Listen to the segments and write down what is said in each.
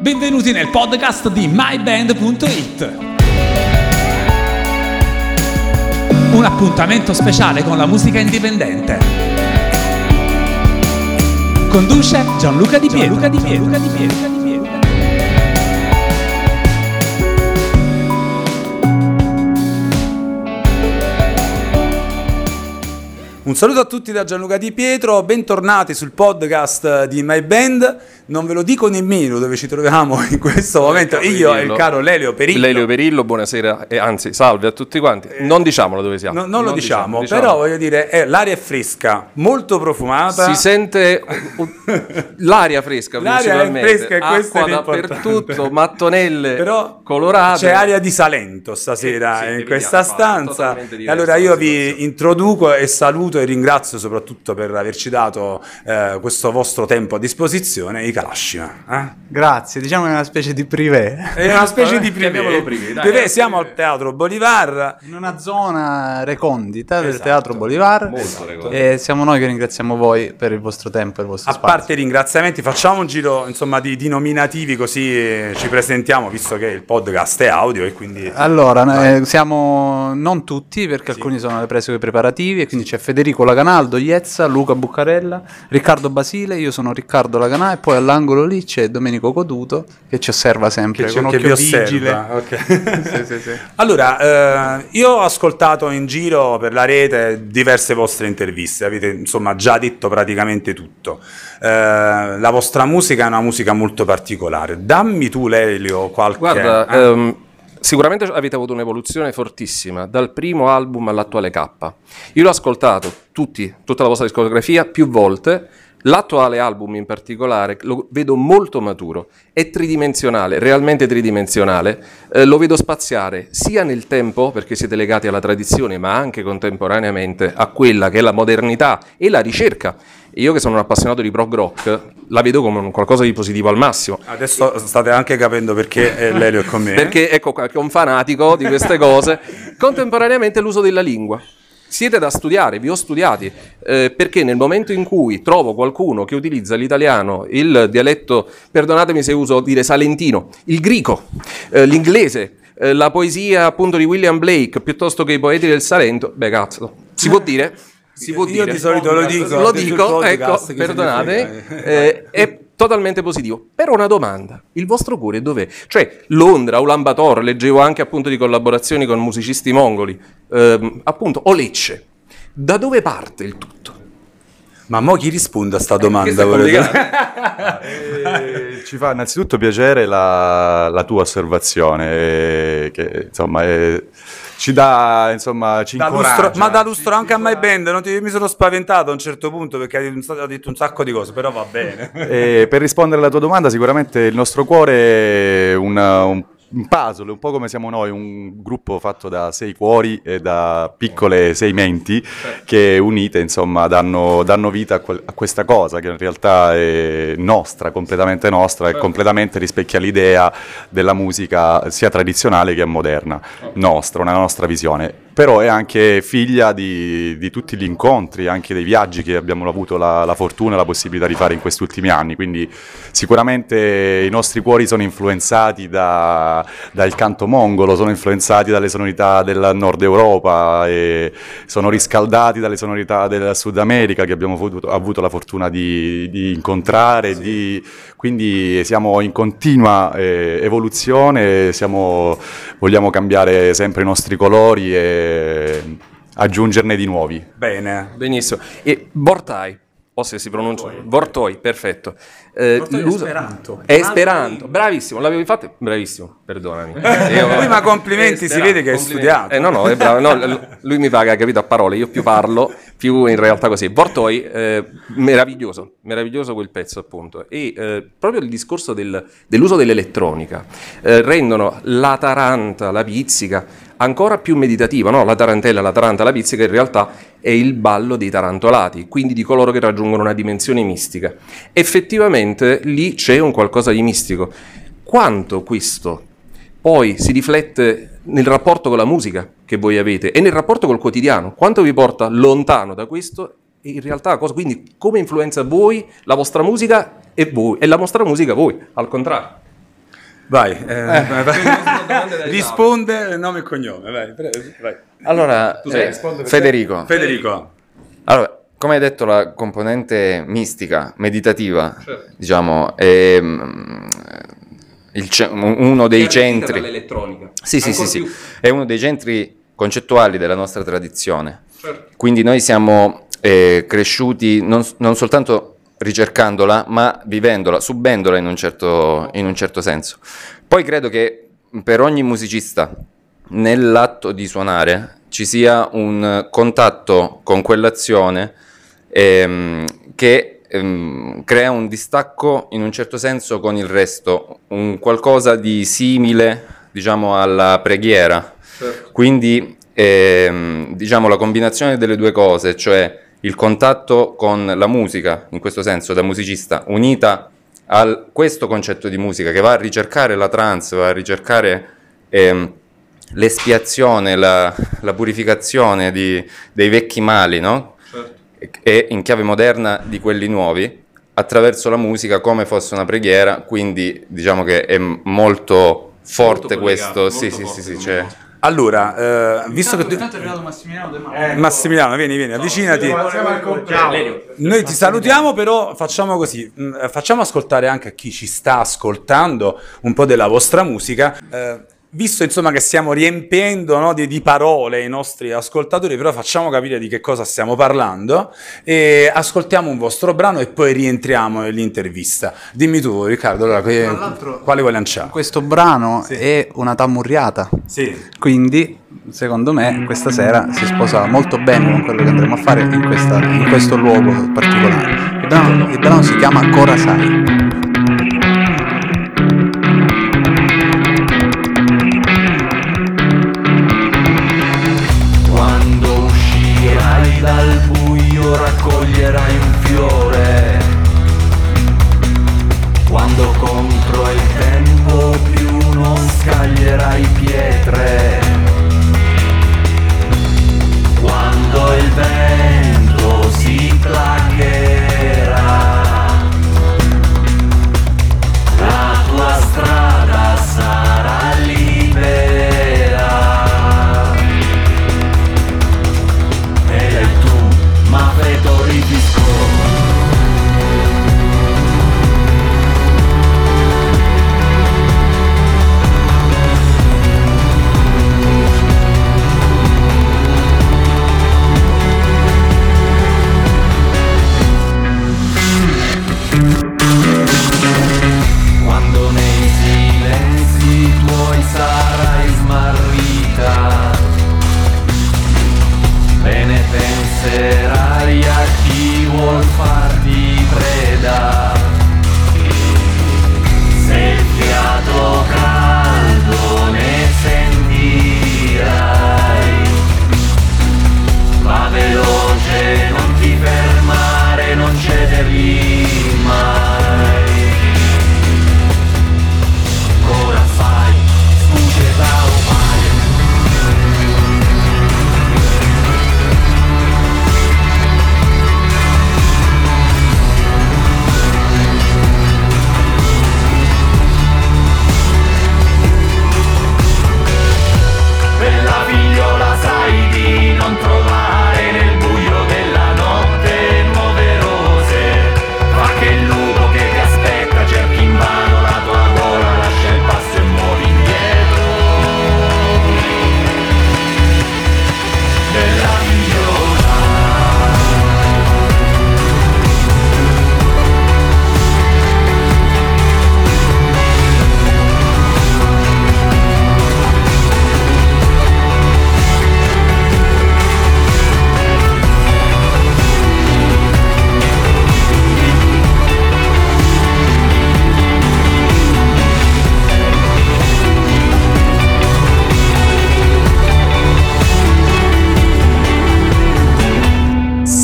Benvenuti nel podcast di myband.it. Un appuntamento speciale con la musica indipendente. Conduce Gianluca Di Pietro. Gianluca Di Pietro. Gianluca Di Pietro. Un saluto a tutti da Gianluca Di Pietro, bentornati sul podcast di My Band. Non ve lo dico nemmeno dove ci troviamo in questo momento. Io e il caro Lelio Perillo. Lelio Perillo, buonasera, e anzi salve a tutti quanti. Non diciamolo dove siamo. No, non, lo diciamo, diciamo, però voglio dire, eh, l'aria è fresca, molto profumata. Si sente l'aria fresca L'aria è fresca e questo Acqua è dappertutto, mattonelle però colorate. C'è aria di Salento stasera Eh, sì, in questa stanza. E diversa allora io vi introduco e saluto e ringrazio soprattutto per averci dato eh, questo vostro tempo a disposizione, i Kalashima. eh? Grazie, diciamo che è una specie di privé. È una specie di privé. privé, dai. Privé, siamo al Teatro Bolivar. In una zona recondita del Esatto. Teatro Bolivar. Molto recondita. E siamo noi che ringraziamo voi per il vostro tempo e il vostro A spazio. parte i ringraziamenti, facciamo un giro insomma di, di nominativi così eh, ci presentiamo, visto che il podcast è audio e quindi... Allora, eh, siamo non tutti perché alcuni sono alle prese con i preparativi e quindi c'è Federico Laganaldo, Iezza, Luca Buccarella, Riccardo Basile, io sono Riccardo Laganà e poi all'angolo lì c'è Domenico Coduto che ci osserva sempre Che, con che occhio osserva. vigile. ok. Sì, sì, sì. Allora, eh, io ho ascoltato in giro per la rete diverse vostre interviste, avete insomma già detto praticamente tutto. Eh, la vostra musica è una musica molto particolare. Dammi tu, Lelio, qualche... Guarda, eh, ehm, sicuramente avete avuto un'evoluzione fortissima dal primo album all'attuale K. Io l'ho ascoltato tutti, tutta la vostra discografia più volte. L'attuale album in particolare lo vedo molto maturo, è tridimensionale, realmente tridimensionale, eh, lo vedo spaziare sia nel tempo, perché siete legati alla tradizione, ma anche contemporaneamente a quella che è la modernità e la ricerca. Io che sono un appassionato di prog rock, la vedo come un qualcosa di positivo al massimo. Adesso state anche capendo perché eh, Lelio è con me. Perché ecco qua che è un fanatico di queste cose. Contemporaneamente l'uso della lingua. Siete da studiare, vi ho studiati, eh, perché nel momento in cui trovo qualcuno che utilizza l'italiano, il dialetto, perdonatemi se uso dire salentino, il greco, eh, l'inglese, eh, la poesia appunto di William Blake, piuttosto che i poeti del Salento, beh cazzo, si può dire? Si può Io dire. di solito lo dico. Lo dico, ecco, perdonate, frega. eh, è totalmente positivo. Però una domanda, il vostro cuore dov'è? Cioè, Londra, Ulan Bator, leggevo anche appunto di collaborazioni con musicisti mongoli, ehm, appunto, o Lecce. Da dove parte il tutto? Ma mo chi risponde a sta domanda? È volete? complicato. Eh, ci fa innanzitutto piacere la, la tua osservazione, eh, che insomma eh, ci dà, insomma, ci Da incoraggia. lustro- ma da lustro anche a My Band, non ti- mi sono spaventato a un certo punto perché hai detto un- sacco di cose, però va bene. Eh, per rispondere alla tua domanda, sicuramente il nostro cuore è un, un- un puzzle, un po' come siamo noi, un gruppo fatto da sei cuori e da piccole sei menti che unite, insomma, danno, danno vita a, quel- a questa cosa che in realtà è nostra, completamente nostra e completamente rispecchia l'idea della musica sia tradizionale che moderna, nostra, una nostra visione. Però è anche figlia di, di tutti gli incontri, anche dei viaggi che abbiamo avuto la, la fortuna e la possibilità di fare in questi ultimi anni. Quindi sicuramente i nostri cuori sono influenzati da- dal canto mongolo, sono influenzati dalle sonorità del nord Europa, sono riscaldati dalle sonorità del Sud America che abbiamo avuto, avuto la fortuna di, di incontrare. di- quindi siamo in continua eh, evoluzione, siamo- vogliamo cambiare sempre i nostri colori e aggiungerne di nuovi. Bene. Benissimo. E Bortai, o se si pronuncia Vortoi, perfetto. Eh, Vortoi è l'uso- Esperanto. È Esperanto, bravissimo, l'avevo infatti, bravissimo, perdonami. Lui, ma complimenti, si vede che hai studiato. Eh, no, no, è bravo, no, lui mi paga, capito, a parole, io più parlo, più in realtà così. Vortoi, eh, meraviglioso, meraviglioso quel pezzo appunto. E eh, proprio il discorso del- dell'uso dell'elettronica eh, rendono la taranta, la pizzica, ancora più meditativa, no? La tarantella, la taranta, la pizzica in realtà è il ballo dei tarantolati, quindi di coloro che raggiungono una dimensione mistica. Effettivamente lì c'è un qualcosa di mistico. Quanto questo poi si riflette nel rapporto con la musica che voi avete e nel rapporto col quotidiano, quanto vi porta lontano da questo in realtà cosa, quindi come influenza voi, la vostra musica e voi, e la vostra musica voi, al contrario. Vai, eh, vai. da risponde nome e cognome. Vai, vai. Allora, eh? Federico, Federico. allora, come hai detto, la componente mistica, meditativa, Certo. diciamo, è mm, il ce- uno dei centri. L'elettronica. Sì, sì, sì, sì, è uno dei centri concettuali della nostra tradizione. Certo. Quindi noi siamo eh, cresciuti non, non soltanto ricercandola, ma vivendola, subendola in un, certo, in un certo senso. Poi credo che per ogni musicista nell'atto di suonare ci sia un contatto con quell'azione ehm, che ehm, crea un distacco in un certo senso con il resto, un qualcosa di simile, diciamo, alla preghiera. Quindi, ehm, diciamo, la combinazione delle due cose, cioè il contatto con la musica, in questo senso da musicista, unita a questo concetto di musica che va a ricercare la trance, va a ricercare ehm, l'espiazione, la, la purificazione di- dei vecchi mali, no? E in chiave moderna di quelli nuovi, attraverso la musica come fosse una preghiera, quindi diciamo che è molto forte collegato, questo. molto Sì, sì, forte sì, sì, come cioè- cosa. Allora, eh, visto che tu... Intanto è arrivato Massimiliano De Marco. Massimiliano, vieni, vieni, avvicinati. Noi ti salutiamo, però facciamo così, mh, eh, facciamo ascoltare anche a chi ci sta ascoltando un po' della vostra musica. Eh, visto insomma che stiamo riempiendo no, di, di parole i nostri ascoltatori, però facciamo capire di che cosa stiamo parlando e ascoltiamo un vostro brano e poi rientriamo nell'intervista. Dimmi tu, Riccardo, allora, che- quale vuoi lanciare? Questo brano è una tammurriata. Sì. Quindi, secondo me, questa sera si sposa molto bene con quello che andremo a fare in, questa- in questo luogo particolare. Il brano, il brano si chiama Korasai.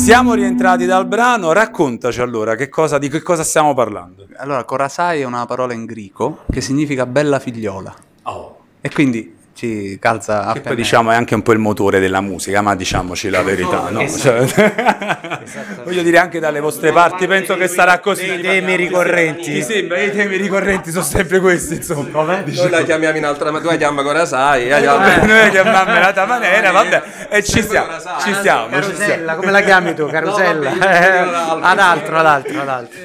Siamo rientrati dal brano, raccontaci allora che cosa, di che cosa stiamo parlando. Allora, Korasai è una parola in greco che significa bella figliola. Oh. E quindi ci calza Che poi diciamo è anche un po' il motore della musica, ma diciamoci la verità, no? Cioè, voglio dire anche dalle vostre parti, penso che sarà così. dei temi ricorrenti. Ti sembra? I temi ricorrenti sono sempre questi, insomma. Noi la chiamiamo in altra, ma tu la chiami Corasai. Eh, Noi chiamiamo in un'altra maniera, vabbè, e ci stiamo, ci stiamo. Carusella, come la chiami tu? Carusella? Ad altro, ad altro, ad altro.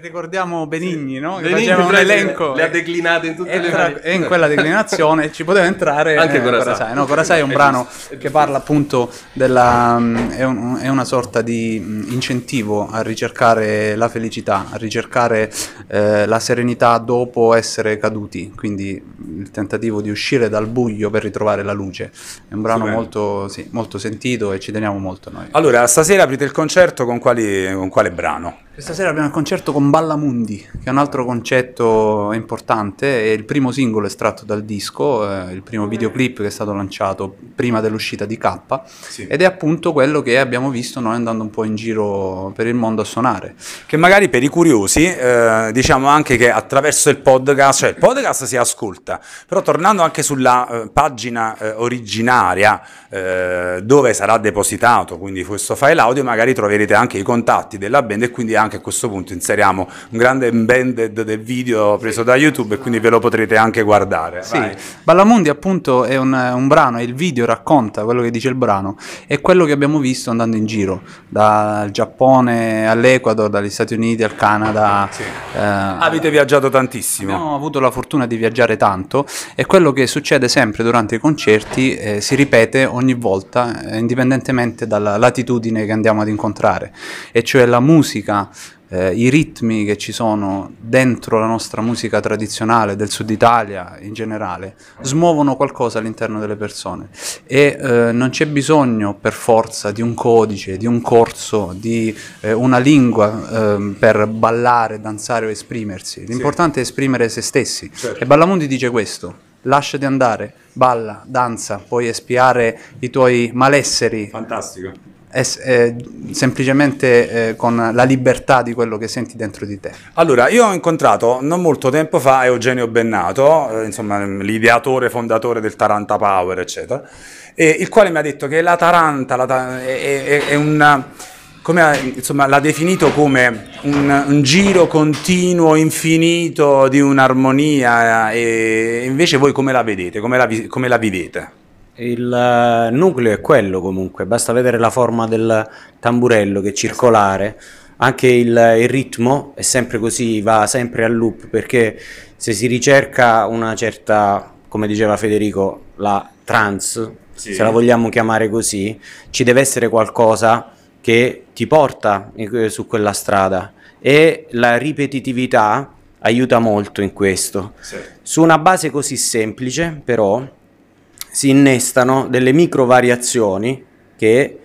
Ricordiamo Benigni, no? Che Benigni faceva un elenco. le ha declinate in tutte e, le tra- maniere. e in quella declinazione ci poteva entrare Anche eh, Corasai. No, Corasai è un brano che parla appunto della. mm, È, un- è una sorta di mm, incentivo a ricercare la felicità, a ricercare eh, la serenità dopo essere caduti. Quindi mm, il tentativo di uscire dal buio per ritrovare la luce. È un brano molto, sì, molto sentito e ci teniamo molto noi. Allora, stasera aprite il concerto con, quali- con quale brano? Questa sera abbiamo il concerto con Ballamundi, che è un altro concetto importante, è il primo singolo estratto dal disco, eh, il primo videoclip che è stato lanciato prima dell'uscita di K, ed è appunto quello che abbiamo visto noi andando un po' in giro per il mondo a suonare. Che magari per i curiosi, eh, diciamo anche che attraverso il podcast, cioè il podcast si ascolta, però tornando anche sulla eh, pagina eh, originaria eh, dove sarà depositato quindi questo file audio, magari troverete anche i contatti della band e quindi anche a questo punto inseriamo un grande embedded del video preso da YouTube e quindi ve lo potrete anche guardare. Sì, Vai. Ballamundi appunto è un, un brano, e il video racconta quello che dice il brano, è quello che abbiamo visto andando in giro, dal Giappone all'Ecuador, dagli Stati Uniti al Canada. eh, Avete viaggiato tantissimo. Abbiamo avuto la fortuna di viaggiare tanto e quello che succede sempre durante i concerti eh, si ripete ogni volta, eh, indipendentemente dalla latitudine che andiamo ad incontrare, e cioè la musica, eh, i ritmi che ci sono dentro la nostra musica tradizionale del sud Italia in generale, smuovono qualcosa all'interno delle persone e eh, non c'è bisogno per forza di un codice, di un corso, di eh, una lingua ehm, per ballare, danzare o esprimersi. L'importante è esprimere se stessi. E Ballamundi dice questo. Lasciati andare, balla, danza, puoi espiare i tuoi malesseri Fantastico. Es- eh, semplicemente eh, con la libertà di quello che senti dentro di te. Allora, io ho incontrato non molto tempo fa Eugenio Bennato, eh, insomma, l'ideatore, fondatore del Taranta Power, eccetera, il quale mi ha detto che la Taranta la ta- è, è- è una... Come insomma, l'ha definito come un, un giro continuo, infinito di un'armonia, eh, e invece voi come la vedete, come la, come la vivete? Il eh, nucleo è quello comunque, basta vedere la forma del tamburello che è circolare, anche il, il ritmo è sempre così, va sempre al loop, perché se si ricerca una certa, come diceva Federico, la trance, se la vogliamo chiamare così, ci deve essere qualcosa che ti porta su quella strada. E la ripetitività aiuta molto in questo. Su una base così semplice, però, si innestano delle micro variazioni che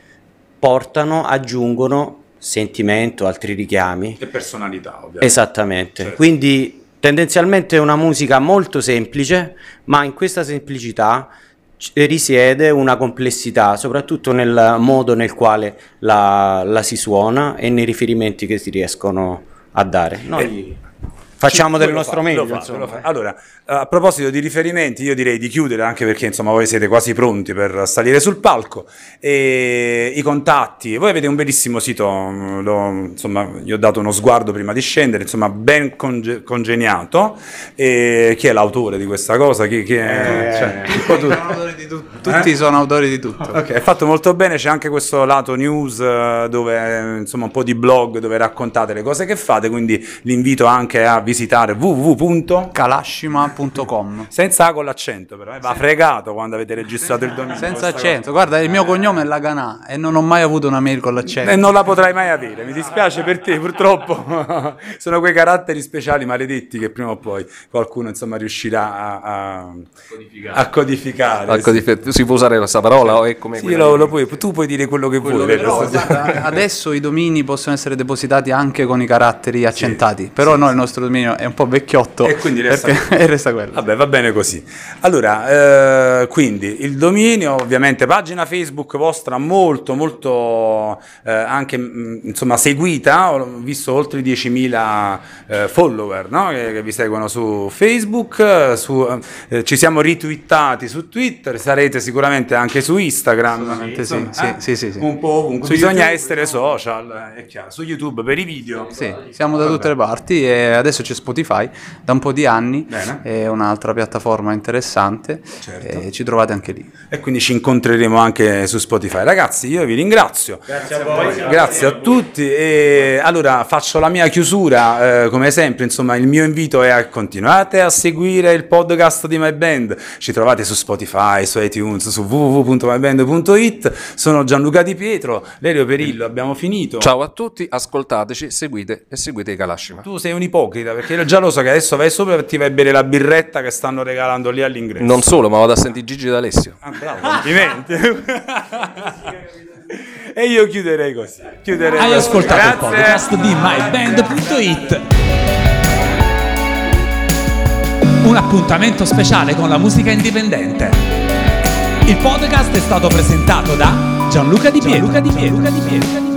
portano, aggiungono sentimento, altri richiami. E personalità, ovviamente. Esattamente. Certo. Quindi tendenzialmente è una musica molto semplice, ma in questa semplicità risiede una complessità, soprattutto nel modo nel quale la, la si suona e nei riferimenti che si riescono a dare. Noi facciamo del nostro lo meglio. lo insomma. fate. Allora, a proposito di riferimenti, io direi di chiudere anche perché insomma voi siete quasi pronti per salire sul palco. E I contatti, voi avete un bellissimo sito, mm, lo- insomma, gli ho dato uno sguardo prima di scendere, insomma, ben conge- congegnato. E chi è l'autore di questa cosa? Chi, chi è- cioè, un po' tutti. Tutti sono autori di tutto. Ok, è fatto molto bene, c'è anche questo lato news eh, dove eh, insomma un po' di blog dove raccontate le cose che fate, quindi l'invito anche a visitare www. Kalashima.com Senza A con l'accento però, eh, va fregato quando avete registrato il dominio. Senza accento, guarda il mio cognome è Laganà e non ho mai avuto una mail con cosa. l'accento. E non la potrai mai avere, mi dispiace per te purtroppo. Sono quei caratteri speciali maledetti che prima o poi qualcuno insomma riuscirà a, a- a codificare. Ecco, di- si può usare questa parola o è come Sì, lo, lo puoi- tu puoi dire quello che vuoi. Però, guarda, adesso i domini possono essere depositati anche con i caratteri accentati, però noi il nostro dominio dominio è un po' vecchiotto E quindi resta perché- quello. e resta quello. Vabbè, va bene così. Allora, eh, quindi il dominio, ovviamente, pagina Facebook vostra molto, molto eh, anche mh, insomma seguita. Ho visto oltre 10.000 eh, follower no? che, che vi seguono su Facebook. eh, su, eh, ci siamo retweetati su Twitter, sarete sicuramente anche su Instagram. Sì, Insomma, sì, sì, sì, sì. Un po' ovunque. Su Bisogna YouTube, essere social, eh, è chiaro. Su YouTube per i video. Sì, siamo da tutte le parti e adesso c'è Spotify da un po' di anni, Bene. è un'altra piattaforma interessante Certo. e ci trovate anche lì. E quindi ci incontreremo anche su Spotify. Ragazzi, io vi ringrazio. Grazie a voi. Grazie a tutti. E allora faccio la mia chiusura. eh, come sempre, insomma, il mio invito è a continuate a seguire il podcast di My Band. Ci trovate su Spotify, su iTunes, su www.myband.it. Sono Gianluca Di Pietro, Lerio Perillo. Abbiamo finito. Ciao a tutti, ascoltateci, seguite e seguite i Kalashima. Tu sei un ipocrita perché io già lo so che adesso vai sopra e ti vai a bere la birretta che stanno regalando lì all'ingresso. Non solo, ma vado a sentire Gigi D'Alessio. Ah, bravo, complimenti. e io chiuderei così. Chiuderei Hai così. ascoltato il Grazie. podcast di myband.it. Un appuntamento speciale con la musica indipendente. Il podcast è stato presentato da Gianluca Di Pietro. Gianluca Di Pietro.